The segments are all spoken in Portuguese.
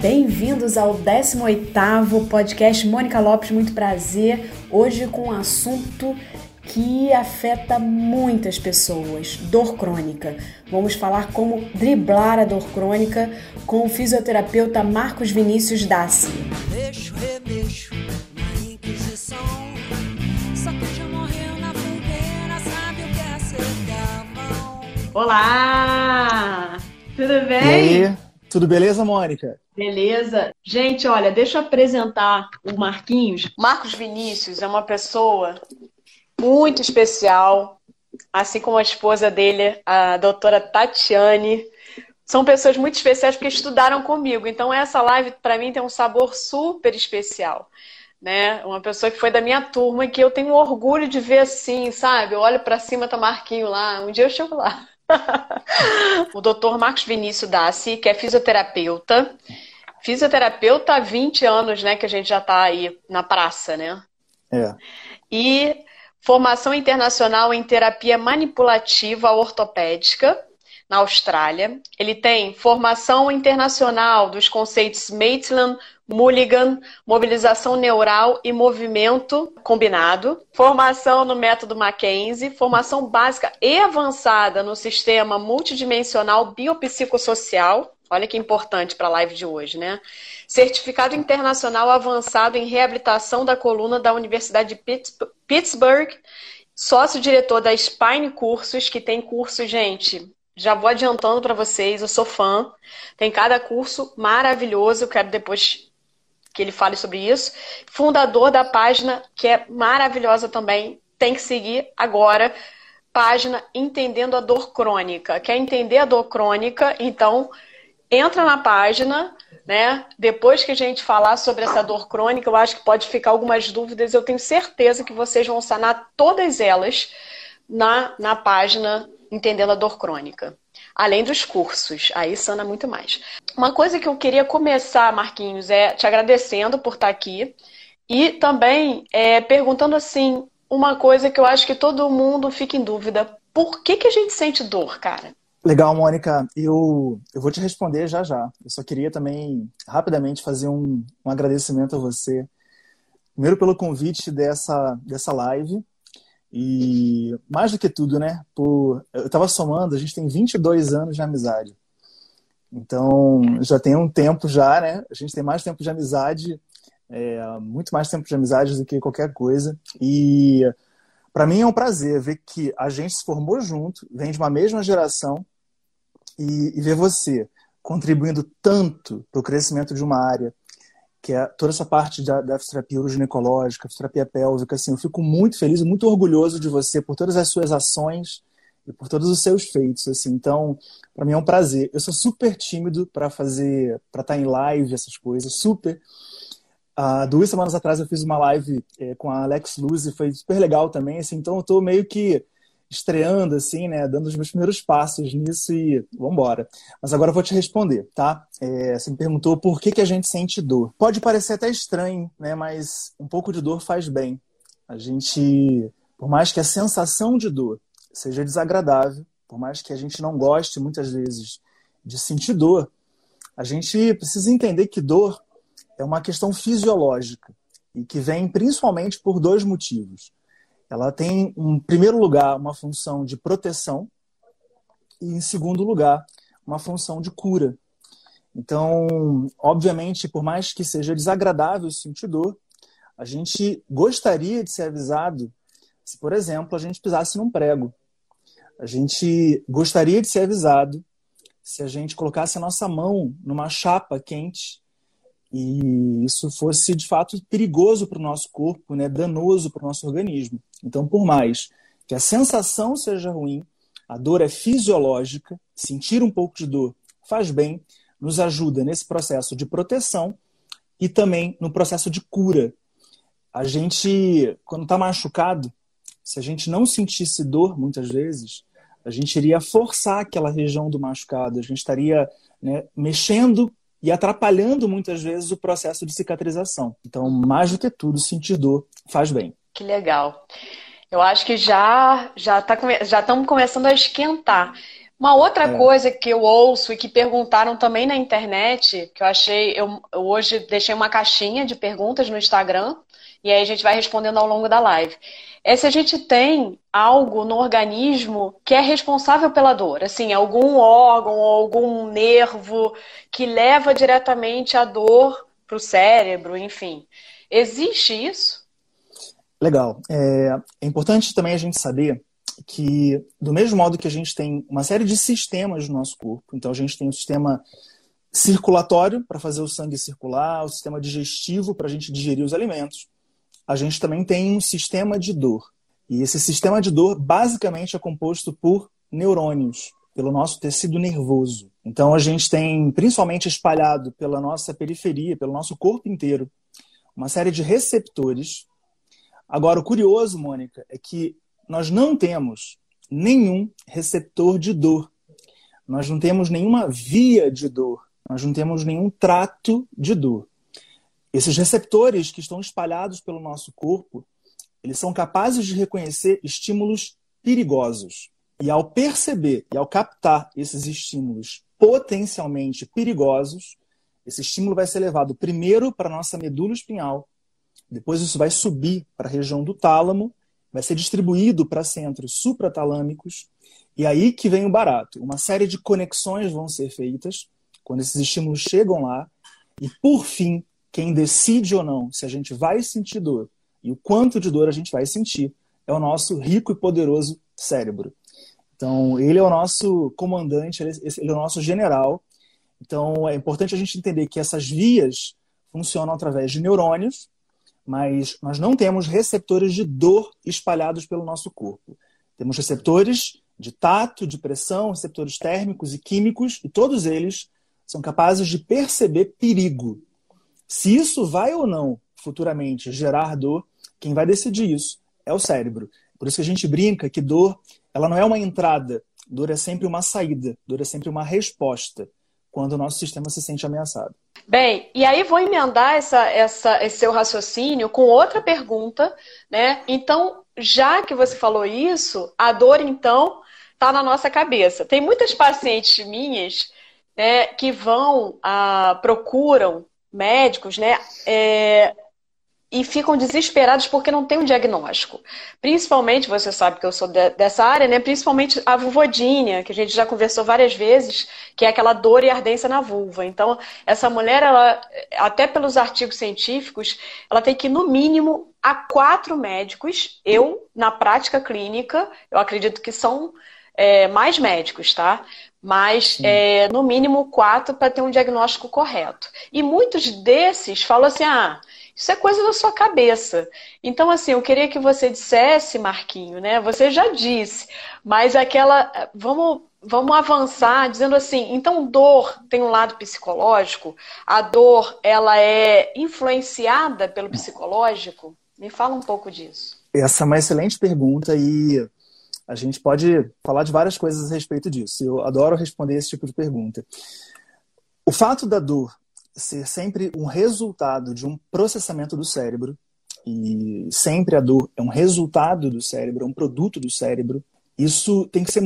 Bem-vindos ao 18º podcast Mônica Lopes, muito prazer. Hoje com um assunto que afeta muitas pessoas, dor crônica. Vamos falar como driblar a dor crônica com o fisioterapeuta Marcos Vinícius Dassi. Deixo, remexo, na Inquisição. Só que já morreu na fogueira, sabe o que é ser Olá! Tudo bem? E aí? Tudo beleza, Mônica? Beleza. Gente, olha, deixa eu apresentar o Marquinhos. Marcos Vinícius é uma pessoa muito especial, assim como a esposa dele, a doutora Tatiane. São pessoas muito especiais porque estudaram comigo. Então, essa live, para mim, tem um sabor super especial. Né? Uma pessoa que foi da minha turma e que eu tenho orgulho de ver assim, sabe? Eu olho para cima, tá Marquinho lá. Um dia eu chego lá. o doutor Marcos Vinícius Dassi, que é fisioterapeuta, fisioterapeuta há 20 anos, né, que a gente já está aí na praça, né? É. E formação internacional em terapia manipulativa ortopédica na Austrália. Ele tem formação internacional dos conceitos Maitland, Mulligan, mobilização neural e movimento combinado, formação no método Mackenzie, formação básica e avançada no sistema multidimensional biopsicossocial, Olha que importante para a live de hoje, né? Certificado internacional avançado em reabilitação da coluna da Universidade de Pittsburgh, sócio-diretor da Spine Cursos, que tem curso, gente. Já vou adiantando para vocês, eu sou fã. Tem cada curso maravilhoso, eu quero depois que ele fale sobre isso. Fundador da página, que é maravilhosa também, tem que seguir agora. Página Entendendo a Dor Crônica. Quer entender a dor crônica? Então, entra na página, né? Depois que a gente falar sobre essa dor crônica, eu acho que pode ficar algumas dúvidas. Eu tenho certeza que vocês vão sanar todas elas na, na página Entendendo a Dor Crônica. Além dos cursos, aí sana muito mais. Uma coisa que eu queria começar, Marquinhos, é te agradecendo por estar aqui e também é, perguntando assim uma coisa que eu acho que todo mundo fica em dúvida: por que, que a gente sente dor, cara? Legal, Mônica. Eu, eu vou te responder já já. Eu só queria também, rapidamente, fazer um, um agradecimento a você. Primeiro pelo convite dessa, dessa live. E mais do que tudo, né? Por, eu estava somando, a gente tem 22 anos de amizade. Então, já tem um tempo já, né? A gente tem mais tempo de amizade, é, muito mais tempo de amizade do que qualquer coisa. E para mim é um prazer ver que a gente se formou junto, vem de uma mesma geração e, e ver você contribuindo tanto para o crescimento de uma área, que é toda essa parte da, da fisioterapia uroginecológica, fisioterapia pélvica, assim, eu fico muito feliz, muito orgulhoso de você por todas as suas ações e por todos os seus feitos, assim. Então, para mim é um prazer. Eu sou super tímido para fazer, para estar tá em live, essas coisas, super. Há duas semanas atrás eu fiz uma live é, com a Alex Luz e foi super legal também, assim. Então eu estou meio que estreando, assim, né? Dando os meus primeiros passos nisso e embora. Mas agora eu vou te responder, tá? É, você me perguntou por que, que a gente sente dor. Pode parecer até estranho, né? Mas um pouco de dor faz bem. A gente, por mais que a sensação de dor seja desagradável, por mais que a gente não goste muitas vezes de sentir dor, a gente precisa entender que dor é uma questão fisiológica e que vem principalmente por dois motivos. Ela tem, em primeiro lugar, uma função de proteção e, em segundo lugar, uma função de cura. Então, obviamente, por mais que seja desagradável sentir dor, a gente gostaria de ser avisado se, por exemplo, a gente pisasse num prego. A gente gostaria de ser avisado se a gente colocasse a nossa mão numa chapa quente e isso fosse de fato perigoso para o nosso corpo, né, danoso para o nosso organismo. Então, por mais que a sensação seja ruim, a dor é fisiológica, sentir um pouco de dor faz bem, nos ajuda nesse processo de proteção e também no processo de cura. A gente, quando está machucado, se a gente não sentisse dor muitas vezes, a gente iria forçar aquela região do machucado, a gente estaria né, mexendo e atrapalhando muitas vezes o processo de cicatrização. Então, mais do que tudo, sentir dor faz bem. Que legal. Eu acho que já já tá, já estamos começando a esquentar. Uma outra é. coisa que eu ouço e que perguntaram também na internet, que eu achei, eu, eu, hoje deixei uma caixinha de perguntas no Instagram, e aí a gente vai respondendo ao longo da live. É se a gente tem algo no organismo que é responsável pela dor, assim, algum órgão ou algum nervo que leva diretamente a dor para o cérebro, enfim. Existe isso? Legal. É, é importante também a gente saber que, do mesmo modo que a gente tem uma série de sistemas no nosso corpo, então a gente tem o sistema circulatório para fazer o sangue circular, o sistema digestivo para a gente digerir os alimentos, a gente também tem um sistema de dor. E esse sistema de dor basicamente é composto por neurônios, pelo nosso tecido nervoso. Então a gente tem, principalmente espalhado pela nossa periferia, pelo nosso corpo inteiro, uma série de receptores. Agora, o curioso, Mônica, é que nós não temos nenhum receptor de dor. Nós não temos nenhuma via de dor. Nós não temos nenhum trato de dor. Esses receptores que estão espalhados pelo nosso corpo, eles são capazes de reconhecer estímulos perigosos. E ao perceber e ao captar esses estímulos potencialmente perigosos, esse estímulo vai ser levado primeiro para a nossa medula espinhal, depois isso vai subir para a região do tálamo vai ser distribuído para centros supratalâmicos, e aí que vem o barato. Uma série de conexões vão ser feitas quando esses estímulos chegam lá, e por fim, quem decide ou não se a gente vai sentir dor e o quanto de dor a gente vai sentir é o nosso rico e poderoso cérebro. Então, ele é o nosso comandante, ele é o nosso general. Então, é importante a gente entender que essas vias funcionam através de neurônios, mas nós não temos receptores de dor espalhados pelo nosso corpo. Temos receptores de tato, de pressão, receptores térmicos e químicos, e todos eles são capazes de perceber perigo. Se isso vai ou não futuramente gerar dor, quem vai decidir isso é o cérebro. Por isso que a gente brinca que dor, ela não é uma entrada, dor é sempre uma saída, dor é sempre uma resposta quando o nosso sistema se sente ameaçado. Bem, e aí vou emendar essa, essa, esse seu raciocínio com outra pergunta, né? Então, já que você falou isso, a dor, então, está na nossa cabeça. Tem muitas pacientes minhas né, que vão, ah, procuram médicos, né? É, e ficam desesperados porque não tem um diagnóstico. Principalmente, você sabe que eu sou de, dessa área, né? Principalmente a vulvodínia, que a gente já conversou várias vezes, que é aquela dor e ardência na vulva. Então, essa mulher, ela, até pelos artigos científicos, ela tem que no mínimo a quatro médicos. Eu, na prática clínica, eu acredito que são é, mais médicos, tá? Mas, é, no mínimo, quatro para ter um diagnóstico correto. E muitos desses falam assim: ah, isso é coisa da sua cabeça. Então, assim, eu queria que você dissesse, Marquinho, né? Você já disse, mas aquela. Vamos, vamos avançar dizendo assim, então dor tem um lado psicológico? A dor, ela é influenciada pelo psicológico? Me fala um pouco disso. Essa é uma excelente pergunta e a gente pode falar de várias coisas a respeito disso. Eu adoro responder esse tipo de pergunta. O fato da dor ser sempre um resultado de um processamento do cérebro, e sempre a dor é um resultado do cérebro, é um produto do cérebro, isso tem que ser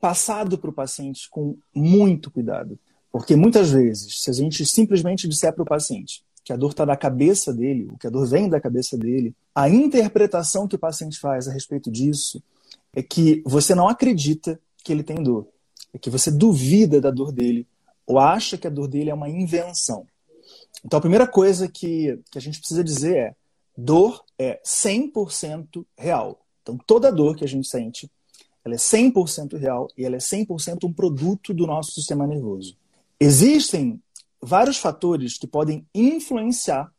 passado para o paciente com muito cuidado. Porque muitas vezes, se a gente simplesmente disser para o paciente que a dor está da cabeça dele, ou que a dor vem da cabeça dele, a interpretação que o paciente faz a respeito disso é que você não acredita que ele tem dor, é que você duvida da dor dele, ou acha que a dor dele é uma invenção. Então, a primeira coisa que, que a gente precisa dizer é: dor é 100% real. Então, toda dor que a gente sente, ela é 100% real e ela é 100% um produto do nosso sistema nervoso. Existem vários fatores que podem influenciar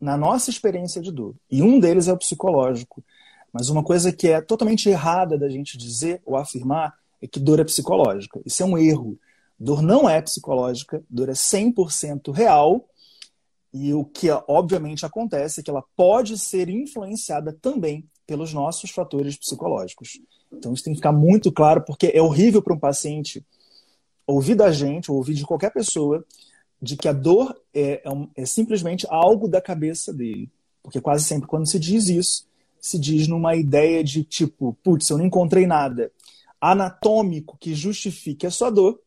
na nossa experiência de dor. E um deles é o psicológico. Mas uma coisa que é totalmente errada da gente dizer ou afirmar é que dor é psicológica. Isso é um erro. Dor não é psicológica, dor é 100% real. E o que obviamente acontece é que ela pode ser influenciada também pelos nossos fatores psicológicos. Então isso tem que ficar muito claro, porque é horrível para um paciente ouvir da gente, ou ouvir de qualquer pessoa, de que a dor é, é, é simplesmente algo da cabeça dele. Porque quase sempre quando se diz isso, se diz numa ideia de tipo, putz, eu não encontrei nada. anatômico que justifique a sua dor,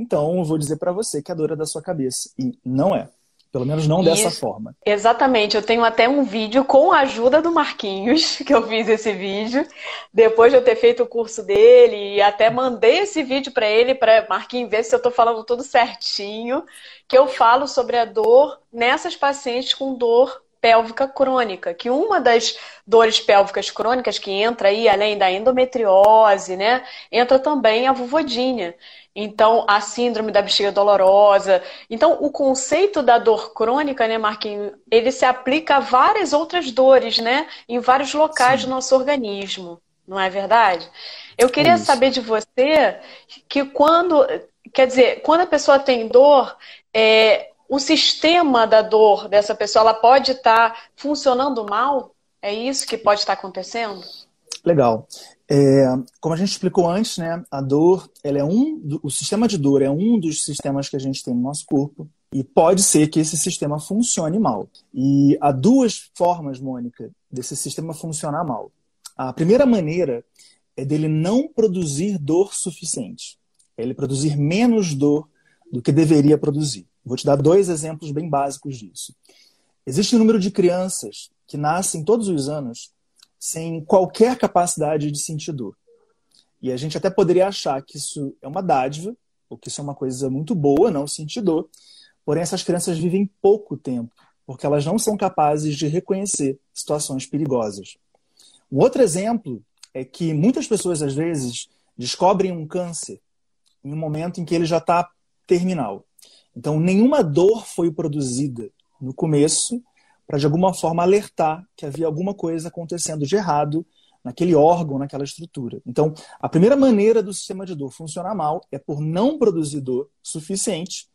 então eu vou dizer para você que a dor é da sua cabeça. E não é. Pelo menos não dessa Isso. forma. Exatamente. Eu tenho até um vídeo com a ajuda do Marquinhos, que eu fiz esse vídeo, depois de eu ter feito o curso dele, e até mandei esse vídeo para ele, para Marquinhos ver se eu estou falando tudo certinho, que eu falo sobre a dor nessas pacientes com dor pélvica crônica, que uma das dores pélvicas crônicas que entra aí, além da endometriose, né, entra também a vulvodínia. Então, a síndrome da bexiga dolorosa. Então, o conceito da dor crônica, né, Marquinhos, ele se aplica a várias outras dores, né, em vários locais Sim. do nosso organismo. Não é verdade? Eu queria é saber de você que quando, quer dizer, quando a pessoa tem dor, é, o sistema da dor dessa pessoa ela pode estar tá funcionando mal? É isso que pode estar tá acontecendo? Legal. É, como a gente explicou antes, né, a dor, ela é um, o sistema de dor é um dos sistemas que a gente tem no nosso corpo e pode ser que esse sistema funcione mal. E há duas formas, Mônica, desse sistema funcionar mal. A primeira maneira é dele não produzir dor suficiente. É ele produzir menos dor do que deveria produzir. Vou te dar dois exemplos bem básicos disso. Existe um número de crianças que nascem todos os anos sem qualquer capacidade de sentir dor. E a gente até poderia achar que isso é uma dádiva, ou que isso é uma coisa muito boa, não sentir dor. Porém, essas crianças vivem pouco tempo, porque elas não são capazes de reconhecer situações perigosas. Um outro exemplo é que muitas pessoas, às vezes, descobrem um câncer em um momento em que ele já está terminal. Então, nenhuma dor foi produzida no começo para, de alguma forma, alertar que havia alguma coisa acontecendo de errado naquele órgão, naquela estrutura. Então, a primeira maneira do sistema de dor funcionar mal é por não produzir dor suficiente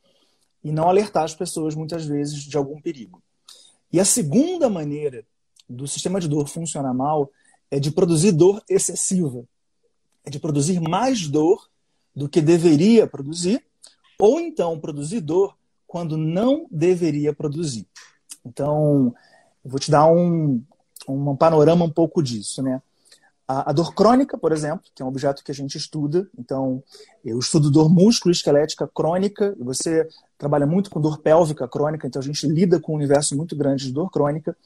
e não alertar as pessoas, muitas vezes, de algum perigo. E a segunda maneira do sistema de dor funcionar mal é de produzir dor excessiva. É de produzir mais dor do que deveria produzir ou então produzir dor quando não deveria produzir. Então, eu vou te dar um, um panorama um pouco disso, né? A, a, dor crônica, por exemplo, que é um objeto que a gente estuda, então eu estudo dor músculo-esquelética crônica, e você trabalha muito com dor pélvica crônica, então a gente lida com um universo muito grande de dor crônica.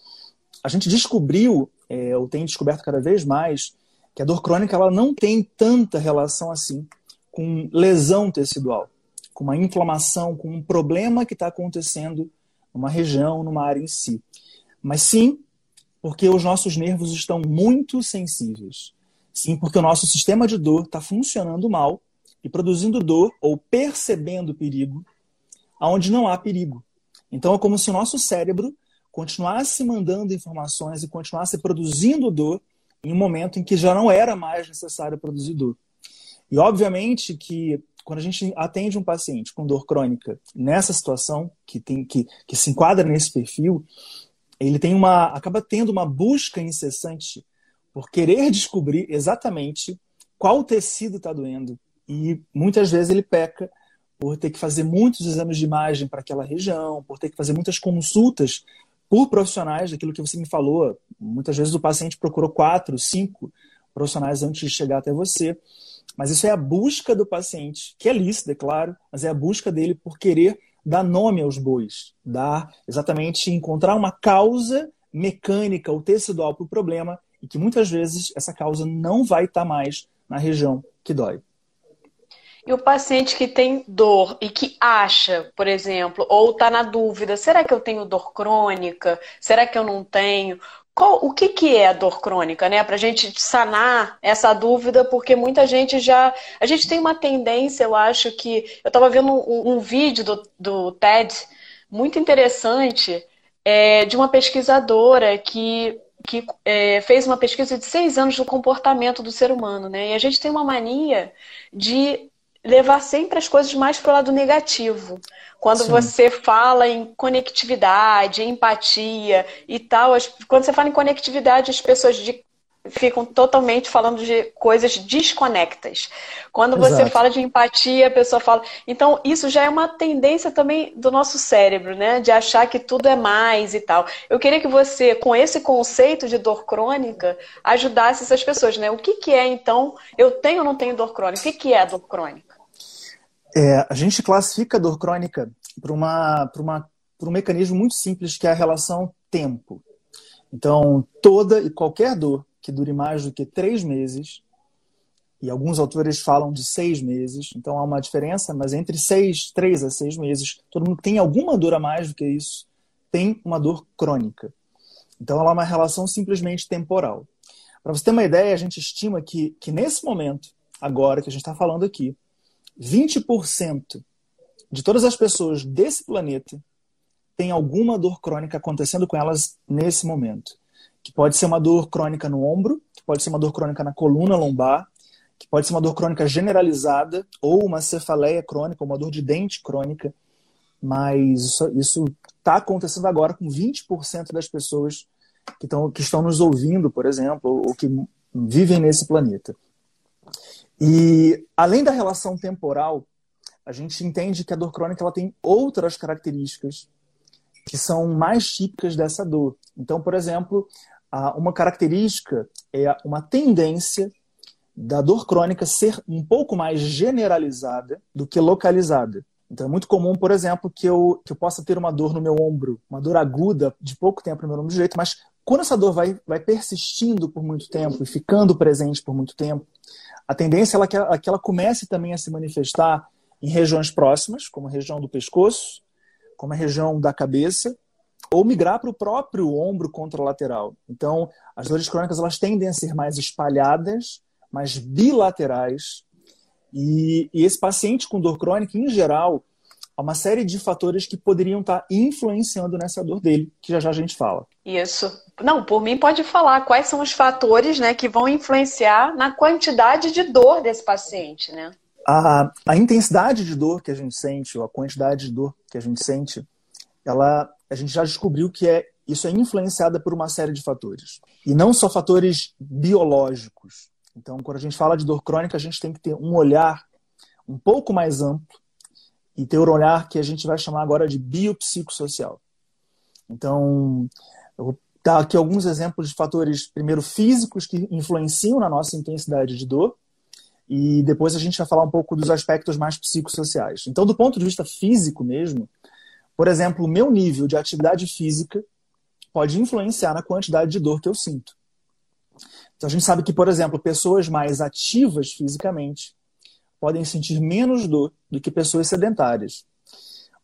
A gente descobriu, é, ou tem descoberto cada vez mais, que a dor crônica ela não tem tanta relação assim com lesão tecidual com uma inflamação, com um problema que está acontecendo numa região, numa área em si. Mas sim, porque os nossos nervos estão muito sensíveis. Sim, porque o nosso sistema de dor está funcionando mal e produzindo dor ou percebendo perigo aonde não há perigo. Então é como se o nosso cérebro continuasse mandando informações e continuasse produzindo dor em um momento em que já não era mais necessário produzir dor. E obviamente que quando a gente atende um paciente com dor crônica nessa situação, que, tem, que, que se enquadra nesse perfil, ele tem uma, acaba tendo uma busca incessante por querer descobrir exatamente qual tecido está doendo. E muitas vezes ele peca por ter que fazer muitos exames de imagem para aquela região, por ter que fazer muitas consultas por profissionais, daquilo que você me falou. Muitas vezes o paciente procurou quatro, cinco profissionais antes de chegar até você. Mas isso é a busca do paciente, que é lícita, é claro, mas é a busca dele por querer dar nome aos bois, dar exatamente encontrar uma causa mecânica ou tecidual para o problema e que muitas vezes essa causa não vai estar mais na região que dói. E o paciente que tem dor e que acha, por exemplo, ou está na dúvida, será que eu tenho dor crônica? Será que eu não tenho? Qual, o que, que é a dor crônica, né? Para a gente sanar essa dúvida, porque muita gente já. A gente tem uma tendência, eu acho que. Eu estava vendo um, um, vídeo do, do TED muito interessante é, de uma pesquisadora que, que é, fez uma pesquisa de seis anos do comportamento do ser humano, né? E a gente tem uma mania de levar sempre as coisas mais para o lado negativo. Quando Sim. você fala em conectividade, empatia e tal, as, quando você fala em conectividade, as pessoas de ficam totalmente falando de coisas desconectas. Quando você Exato. fala de empatia, a pessoa fala. Então, isso já é uma tendência também do nosso cérebro, né? De achar que tudo é mais e tal. Eu queria que você, com esse conceito de dor crônica, ajudasse essas pessoas, né? O que, que é, então, eu tenho ou não tenho dor crônica? O que, que é dor crônica? É, a gente classifica a dor crônica por, uma, uma, um mecanismo muito simples que é a relação tempo. Então, toda e qualquer dor que dure mais do que três meses, e alguns autores falam de seis meses, então há uma diferença, mas entre seis, três a seis meses, todo mundo tem alguma dor a mais do que isso, tem uma dor crônica. Então ela é uma relação simplesmente temporal. Para você ter uma ideia, a gente estima que, que nesse momento, agora que a gente está falando aqui, 20% de todas as pessoas desse planeta tem alguma dor crônica acontecendo com elas nesse momento que pode ser uma dor crônica no ombro, que pode ser uma dor crônica na coluna lombar, que pode ser uma dor crônica generalizada ou uma cefaleia crônica, uma dor de dente crônica, mas isso está acontecendo agora com 20% das pessoas que, tão, que estão nos ouvindo, por exemplo, ou que vivem nesse planeta. E além da relação temporal, a gente entende que a dor crônica ela tem outras características que são mais típicas dessa dor. Então, por exemplo, uma característica é uma tendência da dor crônica ser um pouco mais generalizada do que localizada. Então é muito comum, por exemplo, que eu, que eu possa ter uma dor no meu ombro, uma dor aguda de pouco tempo no meu ombro direito, mas quando essa dor vai, vai persistindo por muito tempo e ficando presente por muito tempo, a tendência é, é que ela comece também a se manifestar em regiões próximas, como a região do pescoço, como a região da cabeça, ou migrar para o próprio ombro contralateral. Então, as dores crônicas elas tendem a ser mais espalhadas, mais bilaterais. E, e, esse paciente com dor crônica, em geral, há uma série de fatores que poderiam estar influenciando nessa dor dele, que já já a gente fala. Isso. Não, por mim pode falar quais são os fatores né, que vão influenciar na quantidade de dor desse paciente, né? A, a intensidade de dor que a gente sente, ou a quantidade de dor que a gente sente, ela a gente já descobriu que é, isso é influenciada por uma série de fatores. E não só fatores biológicos. Então, quando a gente fala de dor crônica, a gente tem que ter um olhar um pouco mais amplo e ter um olhar que a gente vai chamar agora de biopsicossocial. Então, eu vou dar aqui alguns exemplos de fatores, primeiro, físicos que influenciam na nossa intensidade de dor, e depois a gente vai falar um pouco dos aspectos mais psicossociais. Então, do ponto de vista físico mesmo, por exemplo, o meu nível de atividade física pode influenciar na quantidade de dor que eu sinto. Então a gente sabe que, por exemplo, pessoas mais ativas fisicamente podem sentir menos dor do que pessoas sedentárias.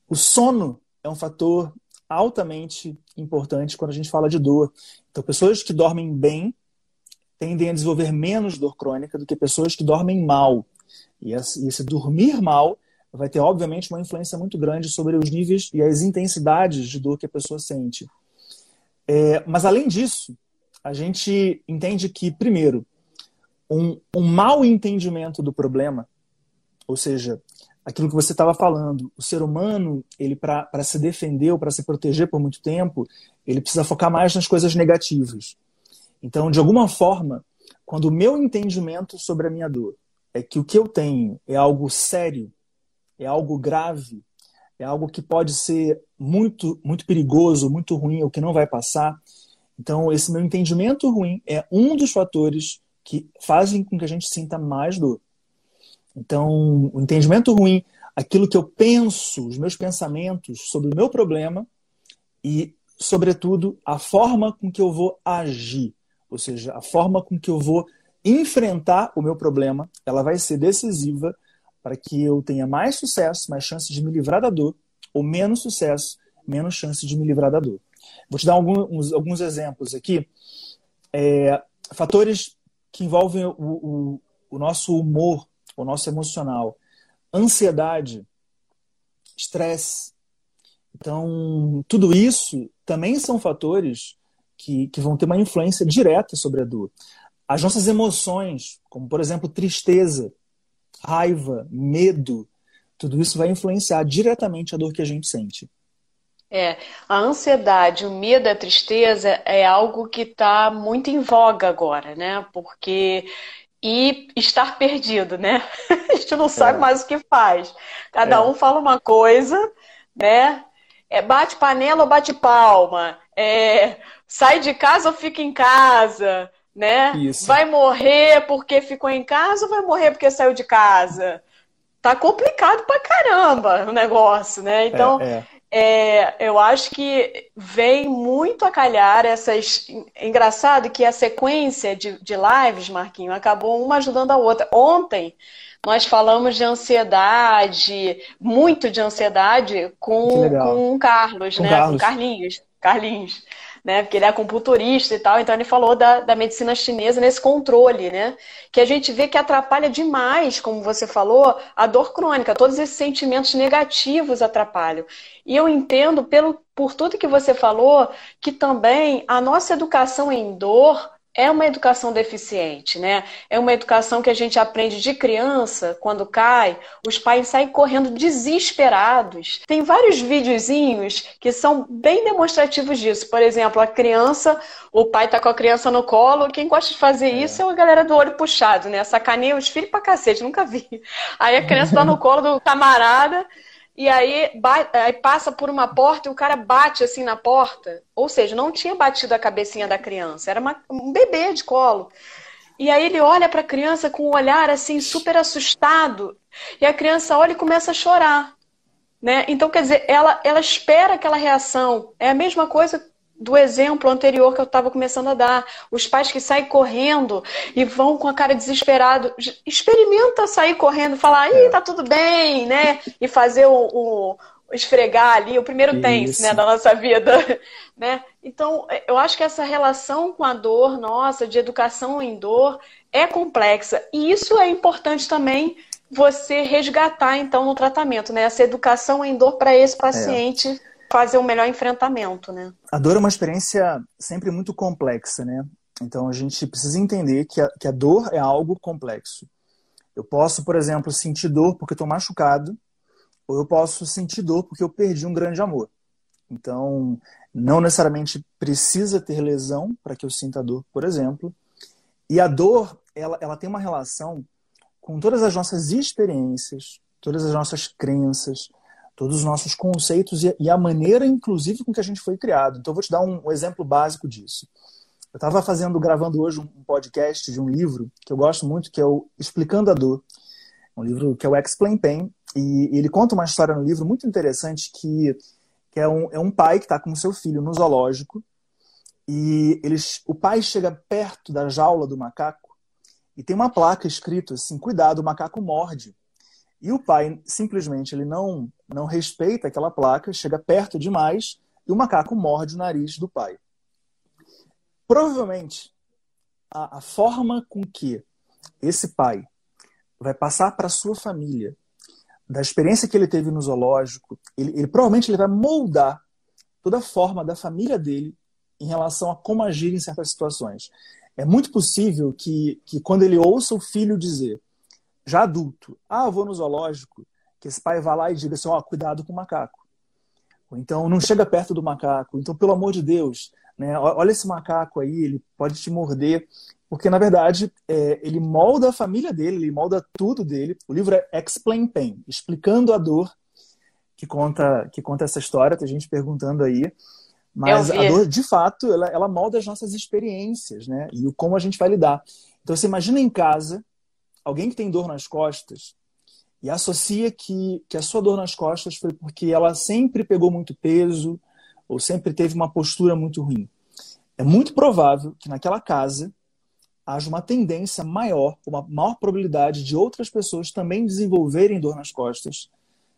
O sono é um fator altamente importante quando a gente fala de dor. Então, pessoas que dormem bem tendem a desenvolver menos dor crônica do que pessoas que dormem mal. E esse dormir mal vai ter, obviamente, uma influência muito grande sobre os níveis e as intensidades de dor que a pessoa sente. É, mas, além disso, a gente entende que, primeiro, um, um mau entendimento do problema, ou seja, aquilo que você estava falando, o ser humano, ele para se defender ou para se proteger por muito tempo, ele precisa focar mais nas coisas negativas. Então, de alguma forma, quando o meu entendimento sobre a minha dor é que o que eu tenho é algo sério, é algo grave, é algo que pode ser muito, muito perigoso, muito ruim, ou que não vai passar. Então, esse meu entendimento ruim é um dos fatores que fazem com que a gente sinta mais dor. Então, o entendimento ruim, aquilo que eu penso, os meus pensamentos sobre o meu problema e, sobretudo, a forma com que eu vou agir, ou seja, a forma com que eu vou enfrentar o meu problema, ela vai ser decisiva para que eu tenha mais sucesso, mais chances de me livrar da dor, ou menos sucesso, menos chance de me livrar da dor. Vou te dar alguns, alguns exemplos aqui. É, fatores que envolvem o, o, o nosso humor, o nosso emocional. Ansiedade, estresse. Então, tudo isso também são fatores que, que vão ter uma influência direta sobre a dor. As nossas emoções, como por exemplo tristeza, raiva, medo, tudo isso vai influenciar diretamente a dor que a gente sente. É, a ansiedade, o medo, a tristeza é algo que está muito em voga agora, né? Porque e estar perdido, né? A gente não sabe é. mais o que faz. Cada é. um fala uma coisa, né? É bate panela ou bate palma? É, sai de casa ou fica em casa? Né? Isso. Vai morrer porque ficou em casa ou vai morrer porque saiu de casa? Tá complicado pra caramba o negócio, né? Então, é, é. Eu acho que vem muito a calhar essas. Engraçado que a sequência de, de lives, Marquinho, acabou uma ajudando a outra. Ontem nós falamos de ansiedade, muito de ansiedade, com, com o Carlos, com né? Carlos. Com Carlinhos. Carlinhos né? Porque ele é acupunturista e tal, então ele falou da, da medicina chinesa nesse controle, né? Que a gente vê que atrapalha demais, como você falou, a dor crônica, todos esses sentimentos negativos atrapalham. E eu entendo, pelo, por tudo que você falou, que também a nossa educação em dor é uma educação deficiente, né? É uma educação que a gente aprende de criança, quando cai, os pais saem correndo desesperados. Tem vários videozinhos que são bem demonstrativos disso. Por exemplo, a criança, o pai tá com a criança no colo, quem gosta de fazer é. isso é a galera do olho puxado, né? Sacaneia os filhos pra cacete, nunca vi. Aí a criança tá no colo do camarada e aí, aí, passa por uma porta e o cara bate assim na porta. Ou seja, não tinha batido a cabecinha da criança, era uma, um bebê de colo. E aí ele olha para a criança com um olhar assim super assustado. E a criança olha e começa a chorar. Né? Então, quer dizer, ela, ela espera aquela reação. É a mesma coisa do exemplo anterior que eu estava começando a dar. Os pais que saem correndo e vão com a cara desesperado. Experimenta sair correndo, falar, ih, tá tudo bem, né? E fazer o, o esfregar ali, o primeiro tense né, da nossa vida. né? Então, eu acho que essa relação com a dor nossa, de educação em dor, é complexa. E isso é importante também você resgatar, então, no tratamento, né? Essa educação em dor para esse paciente. É fazer um melhor enfrentamento, né? A dor é uma experiência sempre muito complexa, né? Então a gente precisa entender que a, que a dor é algo complexo. Eu posso, por exemplo, sentir dor porque estou machucado, ou eu posso sentir dor porque eu perdi um grande amor. Então, não necessariamente precisa ter lesão para que eu sinta dor, por exemplo. E a dor, ela, ela tem uma relação com todas as nossas experiências, todas as nossas crenças, todos os nossos conceitos e a maneira, inclusive, com que a gente foi criado. Então, eu vou te dar um, exemplo básico disso. Eu estava fazendo, gravando hoje um podcast de um livro que eu gosto muito, que é o Explicando a Dor. Um livro que é o Explain Pain. E ele conta uma história no livro muito interessante que, que é, um, é um pai que está com seu filho no zoológico e eles, o pai chega perto da jaula do macaco e tem uma placa escrito assim, cuidado, o macaco morde. E o pai simplesmente ele não não respeita aquela placa, chega perto demais e o macaco morde o nariz do pai. Provavelmente a, a forma com que esse pai vai passar para sua família da experiência que ele teve no zoológico, ele, ele provavelmente ele vai moldar toda a forma da família dele em relação a como agir em certas situações. É muito possível que, que quando ele ouça o filho dizer já adulto, ah, eu vou no zoológico, que esse pai vá lá e diga assim, ó, oh, cuidado com o macaco. Ou então, não chega perto do macaco. Então, pelo amor de Deus, né, olha esse macaco aí, ele pode te morder. Porque, na verdade, é, ele molda a família dele, ele molda tudo dele. O livro é Explain Pain, explicando a dor, que conta, que conta essa história, tem gente perguntando aí. Mas a dor, de fato, ela, ela molda as nossas experiências, né? E o como a gente vai lidar. Então, você imagina em casa alguém que tem dor nas costas e associa que, que a sua dor nas costas foi porque ela sempre pegou muito peso ou sempre teve uma postura muito ruim. É muito provável que naquela casa haja uma tendência maior, uma maior probabilidade de outras pessoas também desenvolverem dor nas costas,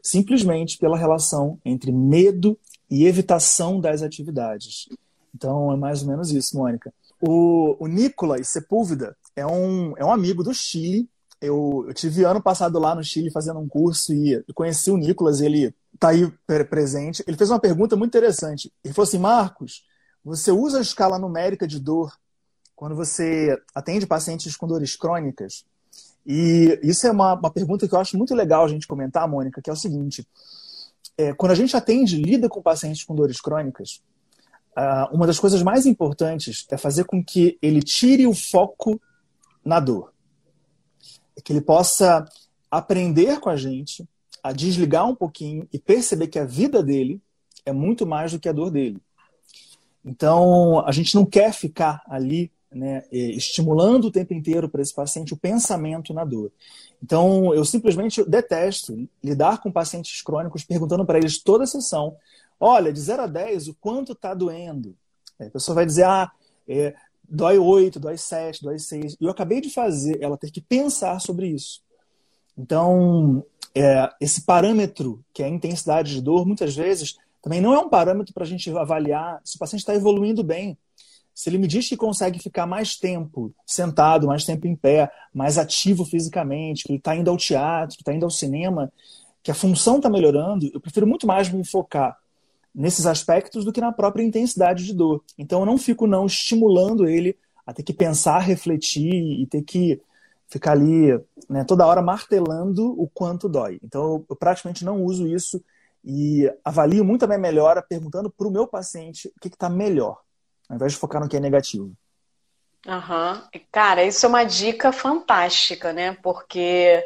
simplesmente pela relação entre medo e evitação das atividades. Então é mais ou menos isso, Mônica. O, o Nicolas Sepúlveda é um, é um amigo do Chile eu, eu tive ano passado lá no Chile fazendo um curso e conheci o Nicolas, ele está aí presente. Ele fez uma pergunta muito interessante. Ele falou assim: Marcos, você usa a escala numérica de dor quando você atende pacientes com dores crônicas? E isso é uma, uma pergunta que eu acho muito legal a gente comentar, Mônica, que é o seguinte: é, quando a gente atende, lida com pacientes com dores crônicas, uma das coisas mais importantes é fazer com que ele tire o foco na dor. É que ele possa aprender com a gente a desligar um pouquinho e perceber que a vida dele é muito mais do que a dor dele. Então, a gente não quer ficar ali né, estimulando o tempo inteiro para esse paciente o pensamento na dor. Então, eu simplesmente detesto lidar com pacientes crônicos perguntando para eles toda a sessão: olha, de 0 a 10, o quanto está doendo? a pessoa vai dizer: ah, é, dói 8, dói 7, dói 6. E eu acabei de fazer ela ter que pensar sobre isso. Então, é, esse parâmetro, que é a intensidade de dor, muitas vezes também não é um parâmetro para a gente avaliar se o paciente está evoluindo bem. Se ele me diz que consegue ficar mais tempo sentado, mais tempo em pé, mais ativo fisicamente, que ele está indo ao teatro, que está indo ao cinema, que a função está melhorando, eu prefiro muito mais me focar nesses aspectos do que na própria intensidade de dor. Então eu não fico não estimulando ele a ter que pensar, refletir e ter que ficar ali né, toda hora martelando o quanto dói. Então eu praticamente não uso isso e avalio muito a minha melhora perguntando para o meu paciente o que está melhor ao invés de focar no que é negativo. Uhum. Cara, isso é uma dica fantástica, né? Porque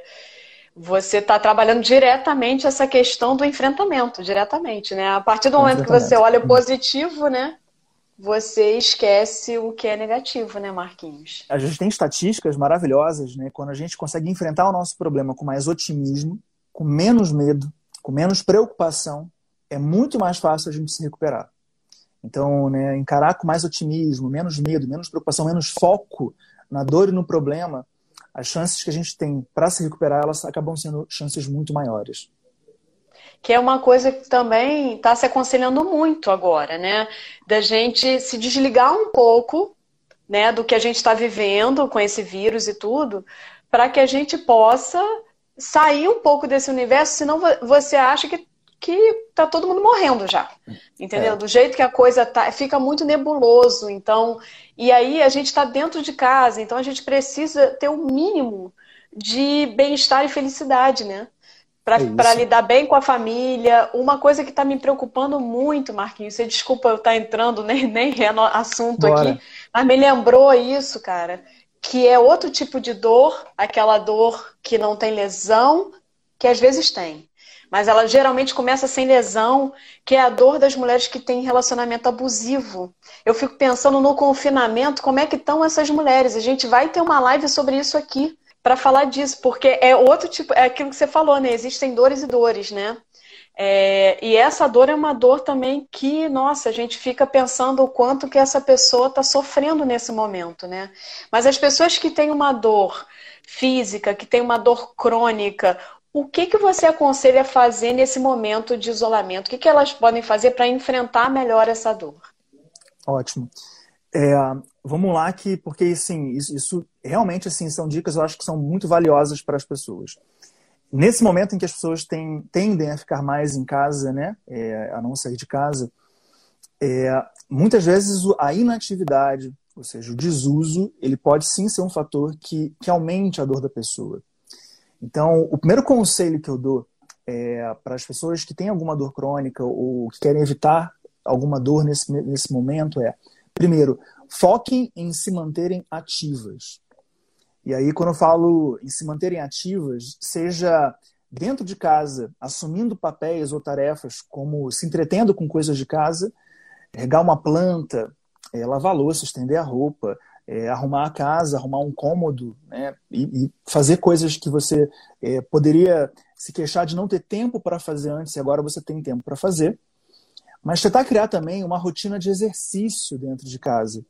você está trabalhando diretamente essa questão do enfrentamento, diretamente, né? A partir do momento que você olha o positivo, né? Você esquece o que é negativo, né, Marquinhos? A gente tem estatísticas maravilhosas, né? Quando a gente consegue enfrentar o nosso problema com mais otimismo, com menos medo, com menos preocupação, é muito mais fácil a gente se recuperar. Então, né, encarar com mais otimismo, menos medo, menos preocupação, menos foco na dor e no problema, as chances que a gente tem para se recuperar, elas acabam sendo chances muito maiores. Que é uma coisa que também está se aconselhando muito agora, né? Da gente se desligar um pouco né, do que a gente está vivendo com esse vírus e tudo, para que a gente possa sair um pouco desse universo, senão você acha que que tá todo mundo morrendo já. Entendeu? É. Do jeito que a coisa tá, fica muito nebuloso. Então, e aí a gente está dentro de casa, então a gente precisa ter o um mínimo de bem-estar e felicidade, né? Para é lidar bem com a família. Uma coisa que está me preocupando muito, Marquinhos, você desculpa eu estar tá entrando, nem, nem é assunto Bora. aqui, mas me lembrou isso, cara, que é outro tipo de dor, aquela dor que não tem lesão, que às vezes tem mas ela geralmente começa sem lesão, que é a dor das mulheres que têm relacionamento abusivo. Eu fico pensando no confinamento, como é que estão essas mulheres? A gente vai ter uma live sobre isso aqui para falar disso, porque é outro tipo, é aquilo que você falou, né? Existem dores e dores, né? É, e essa dor é uma dor também que, nossa, a gente fica pensando o quanto que essa pessoa está sofrendo nesse momento, né? Mas as pessoas que têm uma dor física, que têm uma dor crônica, o que, que você aconselha fazer nesse momento de isolamento? O que, que elas podem fazer para enfrentar melhor essa dor? Ótimo. É, vamos lá, que, porque assim, isso, isso, realmente assim, são dicas eu acho que são muito valiosas para as pessoas. Nesse momento em que as pessoas tem, tendem a ficar mais em casa, né, é, a não sair de casa, é, muitas vezes a inatividade, ou seja, o desuso, ele pode sim ser um fator que, que aumente a dor da pessoa. Então, o primeiro conselho que eu dou é, para as pessoas que têm alguma dor crônica ou que querem evitar alguma dor nesse, nesse momento é, primeiro, foquem em se manterem ativas. E aí, quando eu falo em se manterem ativas, seja dentro de casa, assumindo papéis ou tarefas, como se entretendo com coisas de casa, regar uma planta, é, lavar louça, estender a roupa, é, arrumar a casa, arrumar um cômodo, né? E, e fazer coisas que você é, poderia se queixar de não ter tempo para fazer antes e agora você tem tempo para fazer. Mas tentar criar também uma rotina de exercício dentro de casa.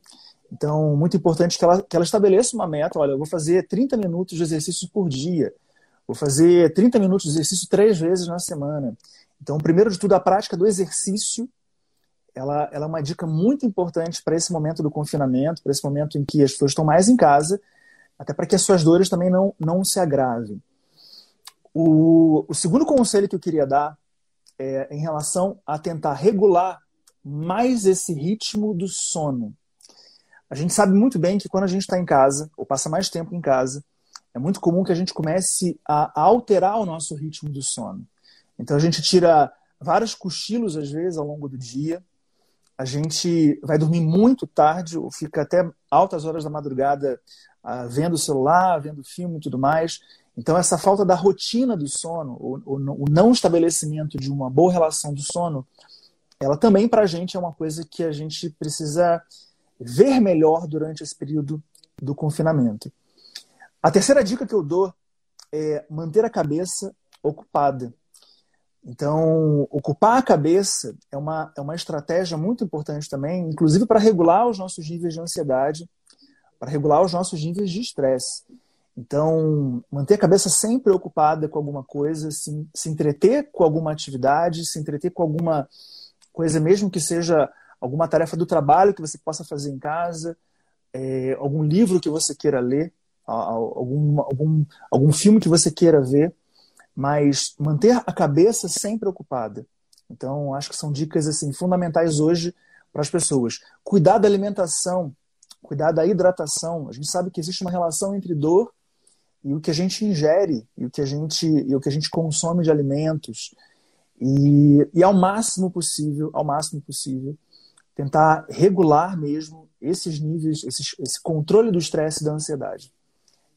Então, muito importante que ela, que ela estabeleça uma meta. Olha, eu vou fazer 30 minutos de exercício por dia. Vou fazer 30 minutos de exercício três vezes na semana. Então, primeiro de tudo, a prática do exercício ela, ela é uma dica muito importante para esse momento do confinamento, para esse momento em que as pessoas estão mais em casa, até para que as suas dores também não, não se agravem. O, o segundo conselho que eu queria dar é em relação a tentar regular mais esse ritmo do sono. A gente sabe muito bem que quando a gente está em casa, ou passa mais tempo em casa, é muito comum que a gente comece a, a alterar o nosso ritmo do sono. Então a gente tira vários cochilos, às vezes, ao longo do dia. A gente vai dormir muito tarde, ou fica até altas horas da madrugada uh, vendo o celular, vendo filme e tudo mais. Então, essa falta da rotina do sono, o, o, o não estabelecimento de uma boa relação do sono, ela também para a gente é uma coisa que a gente precisa ver melhor durante esse período do confinamento. A terceira dica que eu dou é manter a cabeça ocupada. Então, ocupar a cabeça é uma, é uma estratégia muito importante também, inclusive para regular os nossos níveis de ansiedade, para regular os nossos níveis de estresse. Então, manter a cabeça sempre ocupada com alguma coisa, se, se entreter com alguma atividade, se entreter com alguma coisa, mesmo que seja alguma tarefa do trabalho que você possa fazer em casa, é, algum livro que você queira ler, algum, algum, algum filme que você queira ver, mas manter a cabeça sempre ocupada. Então, acho que são dicas assim fundamentais hoje para as pessoas. Cuidar da alimentação, cuidar da hidratação. A gente sabe que existe uma relação entre dor e o que a gente ingere e o que a gente e o que a gente consome de alimentos e, e ao máximo possível ao máximo possível tentar regular mesmo esses níveis esses, esse controle do estresse e da ansiedade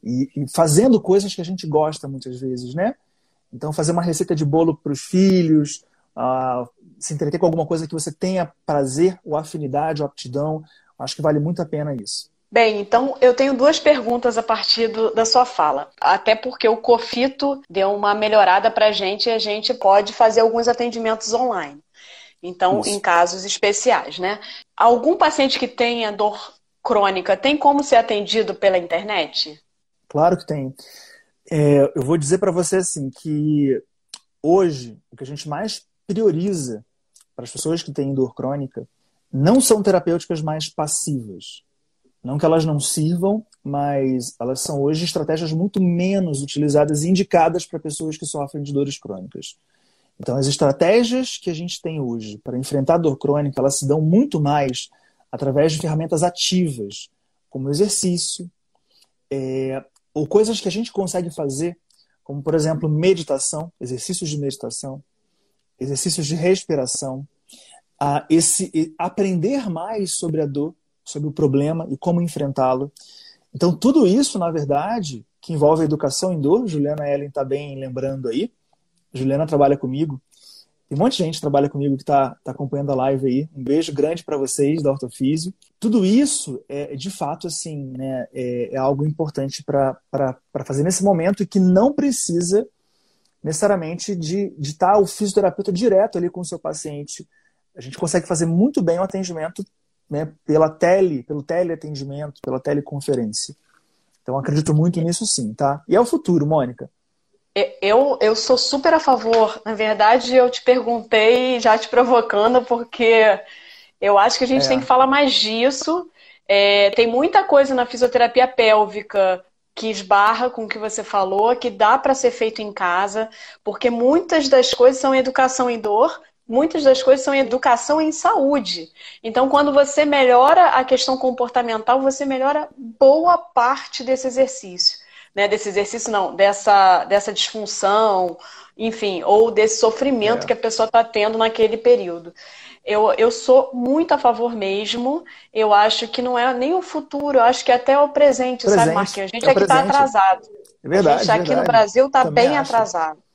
e, e, fazendo coisas que a gente gosta muitas vezes né então fazer uma receita de bolo para os filhos uh, se entreter com alguma coisa que você tenha prazer ou afinidade ou aptidão acho que vale muito a pena isso Bem, então eu tenho duas perguntas a partir do, da sua fala. Até porque o Cofito deu uma melhorada para a gente e a gente pode fazer alguns atendimentos online. Então, Isso. em casos especiais, né? Algum paciente que tenha dor crônica tem como ser atendido pela internet? Claro que tem. É, eu vou dizer para você assim que hoje o que a gente mais prioriza para as pessoas que têm dor crônica não são terapêuticas mais passivas. Não que elas não sirvam, mas elas são hoje estratégias muito menos utilizadas e indicadas para pessoas que sofrem de dores crônicas. Então, as estratégias que a gente tem hoje para enfrentar a dor crônica, elas se dão muito mais através de ferramentas ativas, como exercício, é, ou coisas que a gente consegue fazer, como, por exemplo, meditação, exercícios de meditação, exercícios de respiração, a esse, aprender mais sobre a dor sobre o problema e como enfrentá-lo. Então, tudo isso, na verdade, que envolve a educação em dor, Juliana Ellen está bem lembrando aí. Juliana trabalha comigo. Tem um monte de gente que trabalha comigo que está tá acompanhando a live aí. Um beijo grande para vocês da Ortofísio. Tudo isso é, de fato, assim, né, é, é algo importante para fazer nesse momento e que não precisa necessariamente de estar tá o fisioterapeuta direto ali com o seu paciente. A gente consegue fazer muito bem o atendimento né, pela tele, pelo teleatendimento, pela teleconferência. Então acredito muito nisso sim, tá? E é o futuro, Mônica. Eu, eu sou super a favor. Na verdade, eu te perguntei já te provocando, porque eu acho que a gente é. tem que falar mais disso. É, tem muita coisa na fisioterapia pélvica que esbarra com o que você falou, que dá para ser feito em casa, porque muitas das coisas são educação em dor, muitas das coisas são educação em saúde. Então, quando você melhora a questão comportamental, você melhora boa parte desse exercício. Né? Desse exercício, não, dessa, dessa disfunção, enfim, ou desse sofrimento é. que a pessoa está tendo naquele período. Eu, eu sou muito a favor mesmo. Eu acho que não é nem o futuro, eu acho que é até o presente, presente. sabe, Marquinhos? A gente é, que está atrasado. É verdade. A gente aqui verdade. no Brasil está bem acho. atrasado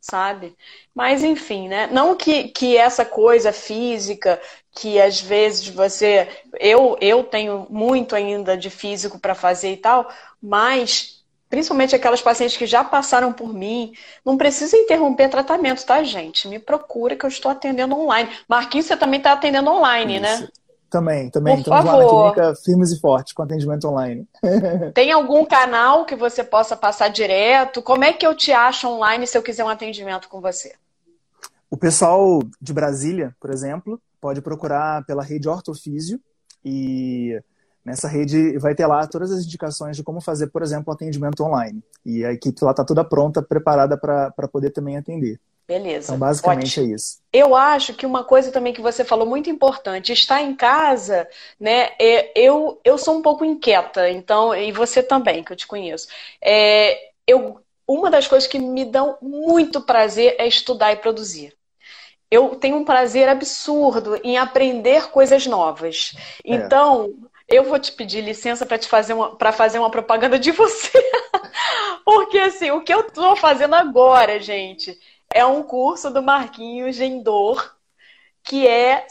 sabe? Mas enfim, né? Não que, que essa coisa física, que às vezes você. Eu, eu tenho muito ainda de físico para fazer e tal, mas principalmente aquelas pacientes que já passaram por mim, não precisa interromper tratamento, tá, gente? Me procura que eu estou atendendo online. Marquinhos, você também está atendendo online, né? Isso. né? Também, também. Por Estamos favor. lá na clínica firmes e fortes com atendimento online. Tem algum canal que você possa passar direto? Como é que eu te acho online se eu quiser um atendimento com você? O pessoal de Brasília, por exemplo, pode procurar pela rede Ortofísio e nessa rede vai ter lá todas as indicações de como fazer, por exemplo, atendimento online. E a equipe lá está toda pronta, preparada para poder também atender. Beleza. Então, basicamente Ótimo. é isso. Eu acho que uma coisa também que você falou muito importante, estar em casa, né? É, eu, eu sou um pouco inquieta, então, e você também, que eu te conheço. É, eu, uma das coisas que me dão muito prazer é estudar e produzir. eu tenho um prazer absurdo em aprender coisas novas. É. Então, eu vou te pedir licença para te fazer uma, para fazer uma propaganda de você. Porque assim, o que eu estou fazendo agora, gente, é um curso do Marquinhos em dor, que é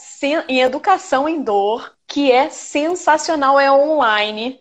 em educação em dor, que é sensacional, é online.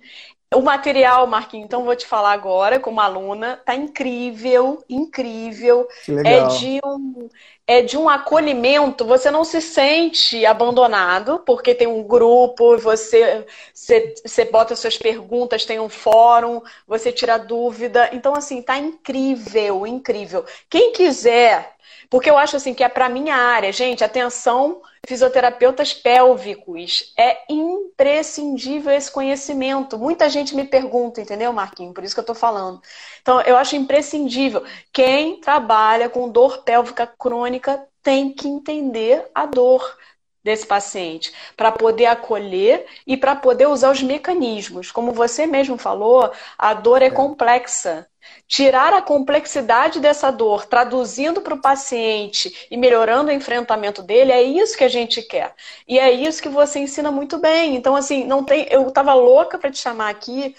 O material, Marquinhos, então vou te falar agora, como aluna, tá incrível, incrível. É de um é de um acolhimento, você não se sente abandonado, porque tem um grupo, você, você, você bota suas perguntas, tem um fórum, você tira dúvida. Então, assim, tá incrível, incrível. Quem quiser porque eu acho assim que é para minha área, gente, atenção, fisioterapeutas pélvicos, é imprescindível esse conhecimento. Muita gente me pergunta, entendeu, Marquinhos? Por isso que eu estou falando. Então, eu acho imprescindível. Quem trabalha com dor pélvica crônica tem que entender a dor desse paciente, para poder acolher e para poder usar os mecanismos. Como você mesmo falou, a dor é, é. complexa tirar a complexidade dessa dor, traduzindo para o paciente e melhorando o enfrentamento dele, é isso que a gente quer. E é isso que você ensina muito bem. Então, assim, não tem. Eu estava louca para te chamar aqui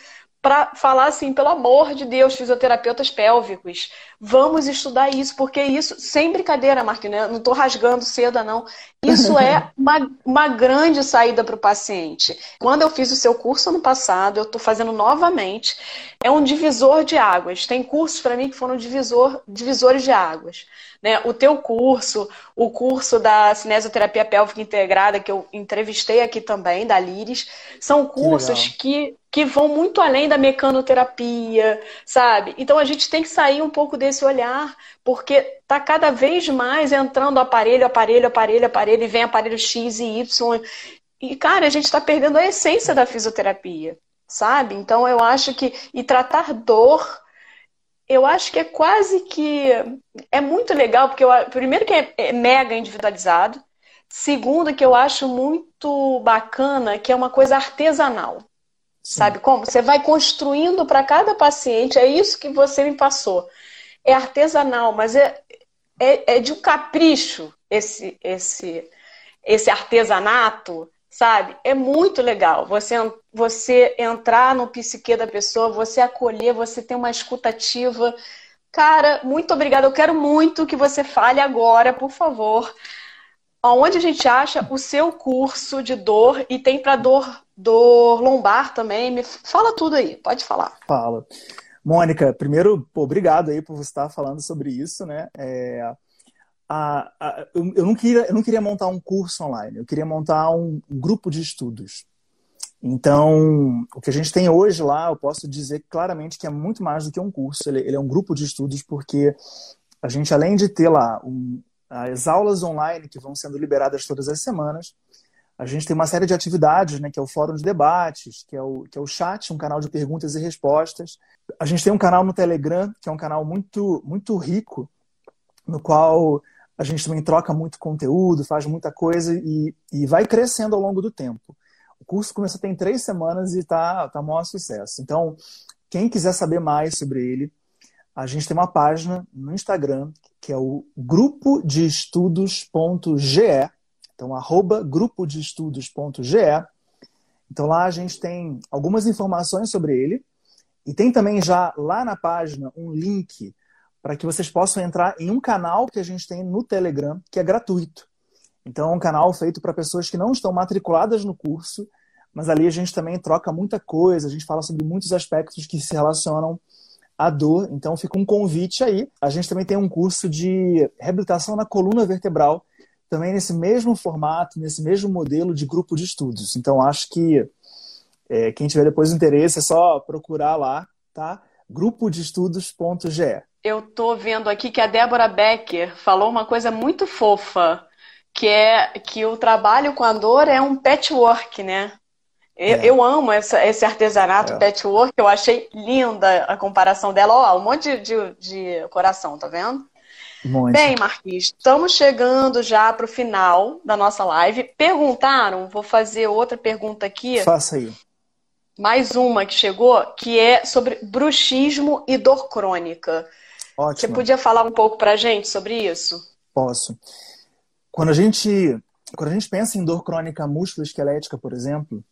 para falar assim, pelo amor de Deus, fisioterapeutas pélvicos, vamos estudar isso, porque isso, sem brincadeira, Marquinhos, né? não estou rasgando seda, não. Isso é uma, uma grande saída para o paciente. Quando eu fiz o seu curso ano passado, eu estou fazendo novamente, é um divisor de águas. Tem cursos para mim que foram divisor, divisores de águas. Né? O teu curso, o curso da cinesioterapia pélvica integrada, que eu entrevistei aqui também, da Liris, são cursos que, que, que vão muito além da mecanoterapia, sabe? Então a gente tem que sair um pouco desse olhar, porque tá cada vez mais entrando aparelho, aparelho, aparelho, aparelho, e vem aparelho X e Y. E, cara, a gente está perdendo a essência da fisioterapia, sabe? Então eu acho que. E tratar dor eu acho que é quase que. É muito legal, porque eu, primeiro que é, é mega individualizado. Segundo, que eu acho muito bacana, que é uma coisa artesanal. Sim. Sabe como? Você vai construindo para cada paciente, é isso que você me passou. É artesanal, mas é, é, é de um capricho esse, esse, esse artesanato sabe? É muito legal você, você entrar no psique da pessoa, você acolher, você ter uma escutativa. Cara, muito obrigada. Eu quero muito que você fale agora, por favor, onde a gente acha o seu curso de dor e tem para dor, dor lombar também. Me fala tudo aí, pode falar. Fala. Mônica, primeiro, pô, obrigado aí por você estar falando sobre isso, né? É, a, a, eu, eu, não queria, eu não queria montar um curso online, eu queria montar um, grupo de estudos. Então, o que a gente tem hoje lá, eu posso dizer claramente que é muito mais do que um curso, ele, ele é um grupo de estudos, porque a gente, além de ter lá um, as aulas online que vão sendo liberadas todas as semanas, a gente tem uma série de atividades, né, que é o fórum de debates, que é o, que é o chat, um canal de perguntas e respostas. A gente tem um canal no Telegram, que é um canal muito, muito rico, no qual a gente também troca muito conteúdo, faz muita coisa e, e vai crescendo ao longo do tempo. O curso começou tem três semanas e está tá maior sucesso. Então, quem quiser saber mais sobre ele, a gente tem uma página no Instagram, que é o grupo de. Então, arroba grupo de estudos.ge. Então, lá a gente tem algumas informações sobre ele. E tem também já lá na página um link para que vocês possam entrar em um canal que a gente tem no Telegram, que é gratuito. Então, é um canal feito para pessoas que não estão matriculadas no curso, mas ali a gente também troca muita coisa, a gente fala sobre muitos aspectos que se relacionam à dor. Então, fica um convite aí. A gente também tem um curso de reabilitação na coluna vertebral, também nesse mesmo formato, nesse mesmo modelo de grupo de estudos. Então, acho que é, quem tiver depois interesse é só procurar lá, tá? grupo de estudos.ge eu tô vendo aqui que a Débora Becker falou uma coisa muito fofa, que é que o trabalho com a dor é um patchwork, né? Eu, é. eu amo essa, esse artesanato é. patchwork, eu achei linda a comparação dela. Ó, um monte de, de, de coração, tá vendo? Muito. Bem, Marquinhos, estamos chegando já para o final da nossa live. Perguntaram, vou fazer outra pergunta aqui. Faça aí. Mais uma que chegou, que é sobre bruxismo e dor crônica. Ótimo. Você podia falar um pouco para a gente sobre isso? Posso. quando a gente quando a gente pensa em dor crônica músculo-esquelética, por exemplo,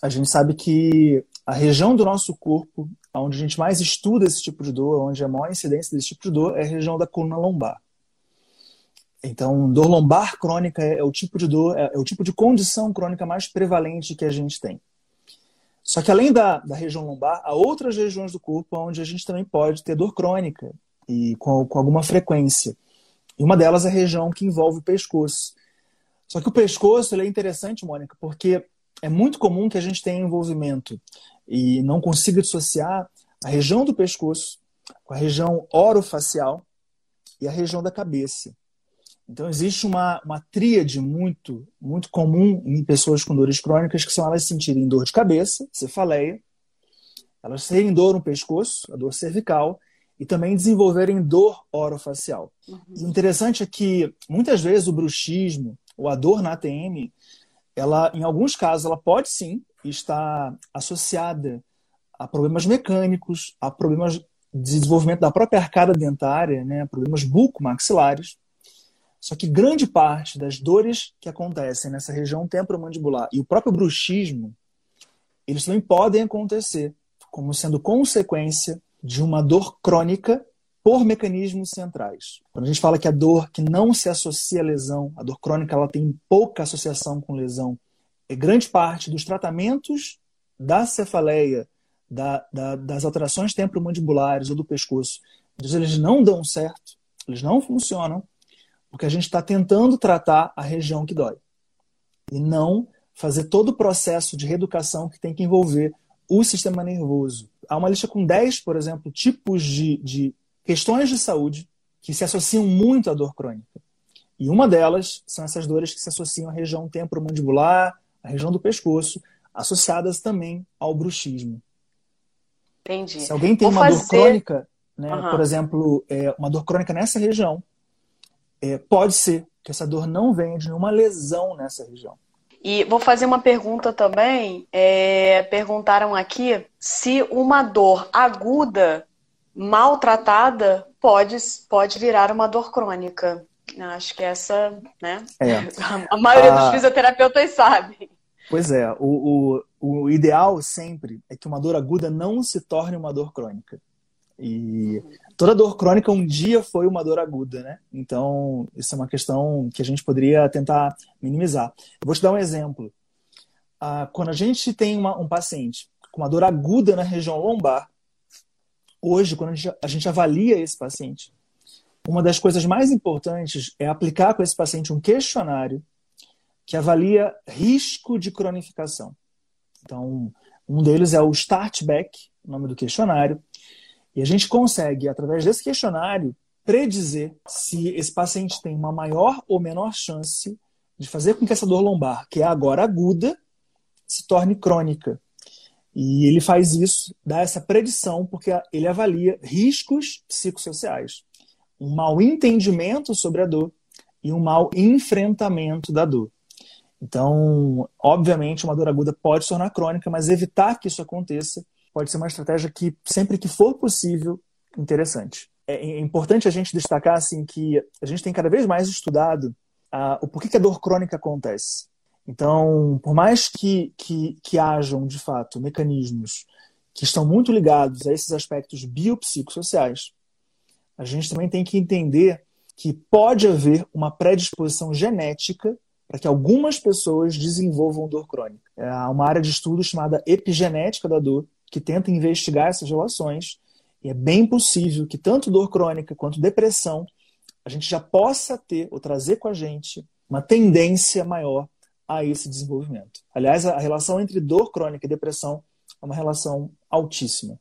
a gente sabe que a região do nosso corpo onde a gente mais estuda esse tipo de dor, onde a maior incidência desse tipo de dor é a região da coluna lombar. Então, dor lombar crônica é o tipo de dor, é, o tipo de condição crônica mais prevalente que a gente tem. Só que além da, da região lombar, há outras regiões do corpo onde a gente também pode ter dor crônica e com, com alguma frequência. E uma delas é a região que envolve o pescoço. Só que o pescoço é interessante, Mônica, porque é muito comum que a gente tenha envolvimento e não consiga dissociar a região do pescoço com a região orofacial e a região da cabeça. Então existe uma, uma tríade muito, muito comum em pessoas com dores crônicas, que são elas sentirem dor de cabeça, cefaleia, elas terem dor no pescoço, a dor cervical, e também desenvolverem dor orofacial. Uhum. O interessante é que muitas vezes o bruxismo ou a dor na ATM, ela, em alguns casos, ela pode sim estar associada a problemas mecânicos, a problemas de desenvolvimento da própria arcada dentária, né, problemas bucomaxilares. Só que grande parte das dores que acontecem nessa região temporomandibular e o próprio bruxismo, eles também podem acontecer como sendo consequência de uma dor crônica por mecanismos centrais. Quando a gente fala que a dor que não se associa à lesão, a dor crônica, ela tem pouca associação com lesão, grande parte dos tratamentos da cefaleia, da, da, das alterações temporomandibulares ou do pescoço, eles não dão certo, eles não funcionam, porque a gente está tentando tratar a região que dói. E não fazer todo o processo de reeducação que tem que envolver o sistema nervoso. Há uma lista com 10, por exemplo, tipos de, de questões de saúde que se associam muito à dor crônica. E uma delas são essas dores que se associam à região temporomandibular, região do pescoço, associadas também ao bruxismo. Entendi. Se alguém tem Vou uma fazer... dor crônica, né, uhum. por exemplo, é, uma dor crônica nessa região, é, pode ser que essa dor não venha de nenhuma lesão nessa região. E vou fazer uma pergunta também. É, perguntaram aqui se uma dor aguda, maltratada, pode, pode virar uma dor crônica. Acho que essa, né? É. A maioria dos fisioterapeutas sabe. Pois é, o, o, o ideal sempre é que uma dor aguda não se torne uma dor crônica. E toda dor crônica um dia foi uma dor aguda, né? Então, isso é uma questão que a gente poderia tentar minimizar. Vou te dar um exemplo. Ah, quando a gente tem uma, um paciente com uma dor aguda na região lombar, hoje, quando a gente, a gente avalia esse paciente, uma das coisas mais importantes é aplicar com esse paciente um questionário que avalia risco de cronificação. Então, um deles é o Startback, nome do questionário, e a gente consegue, através desse questionário, predizer se esse paciente tem uma maior ou menor chance de fazer com que essa dor lombar, que é agora aguda, se torne crônica. E ele faz isso, dá essa predição, porque ele avalia riscos psicossociais. Um mau entendimento sobre a dor e um mau enfrentamento da dor. Então, obviamente, uma dor aguda pode se tornar crônica, mas evitar que isso aconteça pode ser uma estratégia que, sempre que for possível, interessante. É, é importante a gente destacar assim que a gente tem cada vez mais estudado uh, o porquê que a dor crônica acontece. Então, por mais que, que, que hajam, de fato, mecanismos que estão muito ligados a esses aspectos biopsicossociais, a gente também tem que entender que pode haver uma predisposição genética para que algumas pessoas desenvolvam dor crônica. É, há uma área de estudo chamada epigenética da dor, que tenta investigar essas relações. E é bem possível que tanto dor crônica quanto depressão a gente já possa ter ou trazer com a gente uma tendência maior a esse desenvolvimento. Aliás, a relação entre dor crônica e depressão é uma relação altíssima.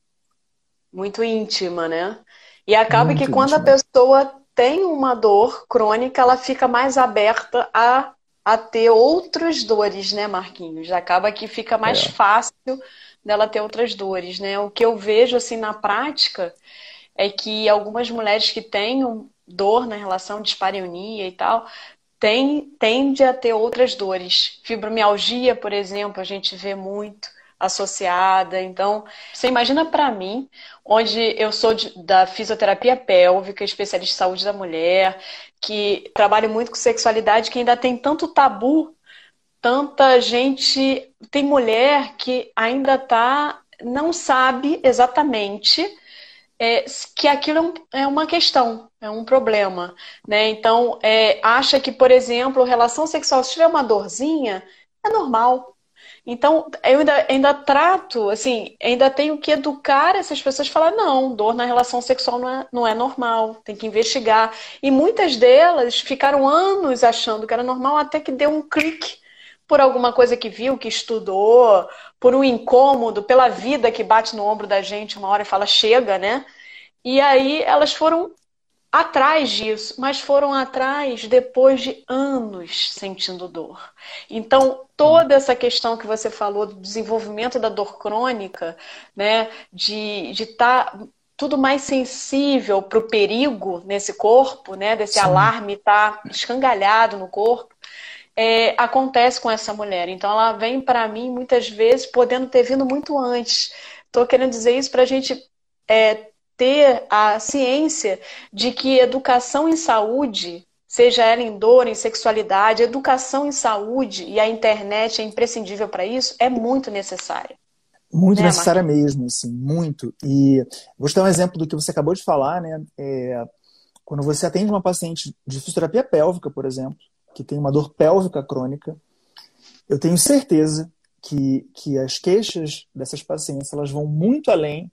Muito íntima, né? E acaba Muito que quando íntima. a pessoa tem uma dor crônica, ela fica mais aberta a, a ter outras dores, né, Marquinhos? Acaba que fica mais é. fácil dela ter outras dores, né? O que eu vejo assim na prática é que algumas mulheres que têm dor na relação de dispareunia e tal, tem, tende a ter outras dores. Fibromialgia, por exemplo, a gente vê muito. associada. Então, você imagina para mim, onde eu sou de, da fisioterapia pélvica, especialista em saúde da mulher, que trabalho muito com sexualidade, que ainda tem tanto tabu, tanta gente, tem mulher que ainda tá não sabe exatamente é, que aquilo é, é uma questão, é um problema, né? Então, é, acha que, por exemplo, relação sexual, se tiver uma dorzinha, é normal. Então, eu ainda, ainda trato, assim, ainda tenho que educar essas pessoas, falar, não, dor na relação sexual não é, não é normal, tem que investigar. E muitas delas ficaram anos achando que era normal, até que deu um clique por alguma coisa que viu, que estudou, por um incômodo, pela vida que bate no ombro da gente uma hora e fala, chega, né? E aí elas foram atrás disso, mas foram atrás depois de anos sentindo dor. Então, toda essa questão que você falou do desenvolvimento da dor crônica, né, de estar tá tudo mais sensível para o perigo nesse corpo, né, desse Sim. alarme estar tá escangalhado no corpo, é, acontece com essa mulher. Então, ela vem para mim muitas vezes podendo ter vindo muito antes. Estou querendo dizer isso para a gente é, ter a ciência de que educação em saúde, seja ela em dor, em sexualidade, educação em saúde e a internet é imprescindível para isso, é muito necessária. Muito né, necessária mesmo, assim, muito. E vou te dar um exemplo do que você acabou de falar, né? É, quando você atende uma paciente de fisioterapia pélvica, por exemplo, que tem uma dor pélvica crônica, eu tenho certeza que, que as queixas dessas pacientes elas vão muito além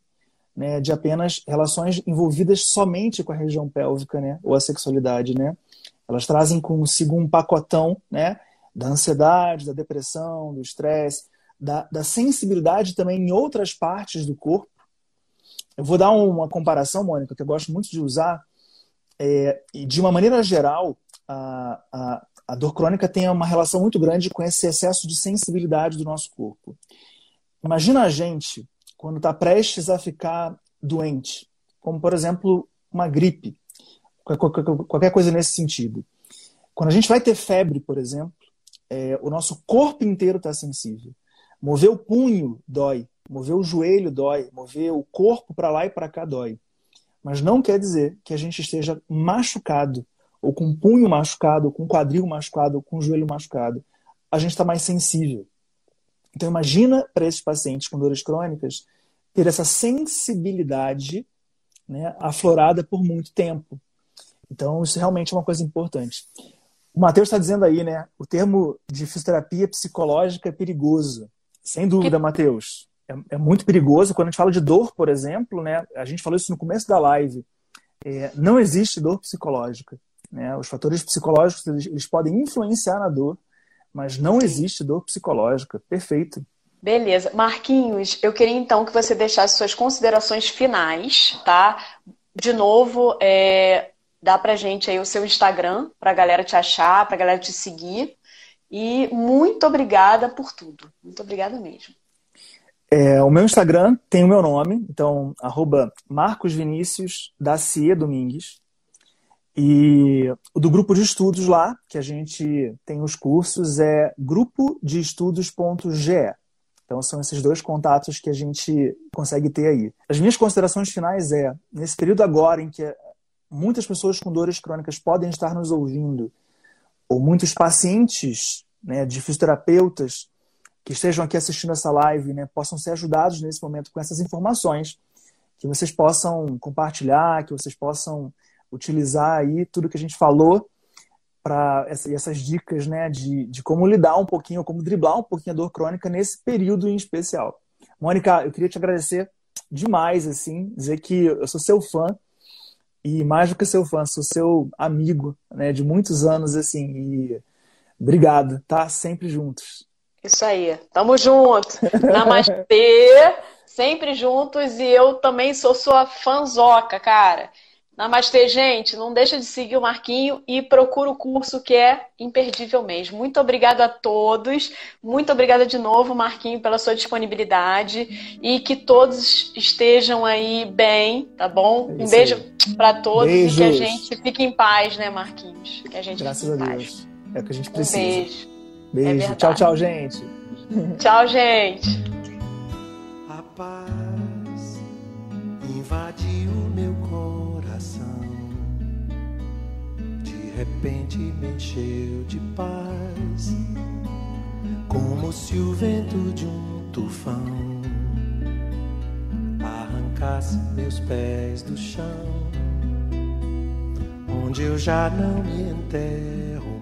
né, de apenas relações envolvidas somente com a região pélvica, né, ou a sexualidade, né? Elas trazem consigo um pacotão, né, da ansiedade, da depressão, do estresse, da, da sensibilidade também em outras partes do corpo. Eu vou dar uma comparação, Mônica, que eu gosto muito de usar. É, de uma maneira geral, a, a, a dor crônica tem uma relação muito grande com esse excesso de sensibilidade do nosso corpo. Imagina a gente quando está prestes a ficar doente, como por exemplo uma gripe, qualquer coisa nesse sentido. Quando a gente vai ter febre, por exemplo, é, o nosso corpo inteiro está sensível. Mover o punho dói, mover o joelho dói, mover o corpo para lá e para cá dói. Mas não quer dizer que a gente esteja machucado, ou com o punho machucado, ou com o quadril machucado, ou com o joelho machucado. A gente está mais sensível. Então imagina para esses pacientes com dores crônicas ter essa sensibilidade né, aflorada por muito tempo. Então, isso realmente é uma coisa importante. O Matheus está dizendo aí, né? O termo de fisioterapia psicológica é perigoso. Sem dúvida, Matheus. É, é, muito perigoso. Quando a gente fala de dor, por exemplo, né? A gente falou isso no começo da live. É, não existe dor psicológica. Né? Os fatores psicológicos eles, eles podem influenciar na dor, mas não existe dor psicológica. Perfeito. Beleza. Marquinhos, eu queria então que você deixasse suas considerações finais, tá? De novo, é, dá pra gente aí o seu Instagram, pra galera te achar, pra galera te seguir. E muito obrigada por tudo. Muito obrigada mesmo. É, o meu Instagram tem o meu nome, então, arroba Marcos Vinícius da CIE Domingues. E o do grupo de estudos lá, que a gente tem os cursos, é grupo de estudos.ge. Então são esses dois contatos que a gente consegue ter aí. As minhas considerações finais é, nesse período agora em que muitas pessoas com dores crônicas podem estar nos ouvindo, ou muitos pacientes né, de fisioterapeutas que estejam aqui assistindo essa live né, possam ser ajudados nesse momento com essas informações, que vocês possam compartilhar, que vocês possam utilizar aí tudo que a gente falou para essa, essas dicas né, de, de como lidar um pouquinho, como driblar um pouquinho a dor crônica nesse período em especial. Mônica, eu queria te agradecer demais, assim, dizer que eu sou seu fã e mais do que seu fã, sou seu amigo, né, de muitos anos, assim, e obrigado, tá? Sempre juntos. Isso aí, tamo junto. Namastê, sempre juntos e eu também sou sua fanzoca, cara. Namastê, gente. Não deixa de seguir o Marquinho e procura o curso que é imperdível mesmo. Muito obrigada a todos. Muito obrigada de novo, Marquinho, pela sua disponibilidade e que todos estejam aí bem, tá bom? É um beijo para todos Beijos. e que a gente fique em paz, né, Marquinhos? Que a gente Graças fique paz. Deus. É o que a gente precisa. Um beijo. Beijo. É tchau, tchau, gente. Tchau, gente. A paz invadiu repente me encheu de paz, como se o vento de um tufão arrancasse meus pés do chão, onde eu já não me enterro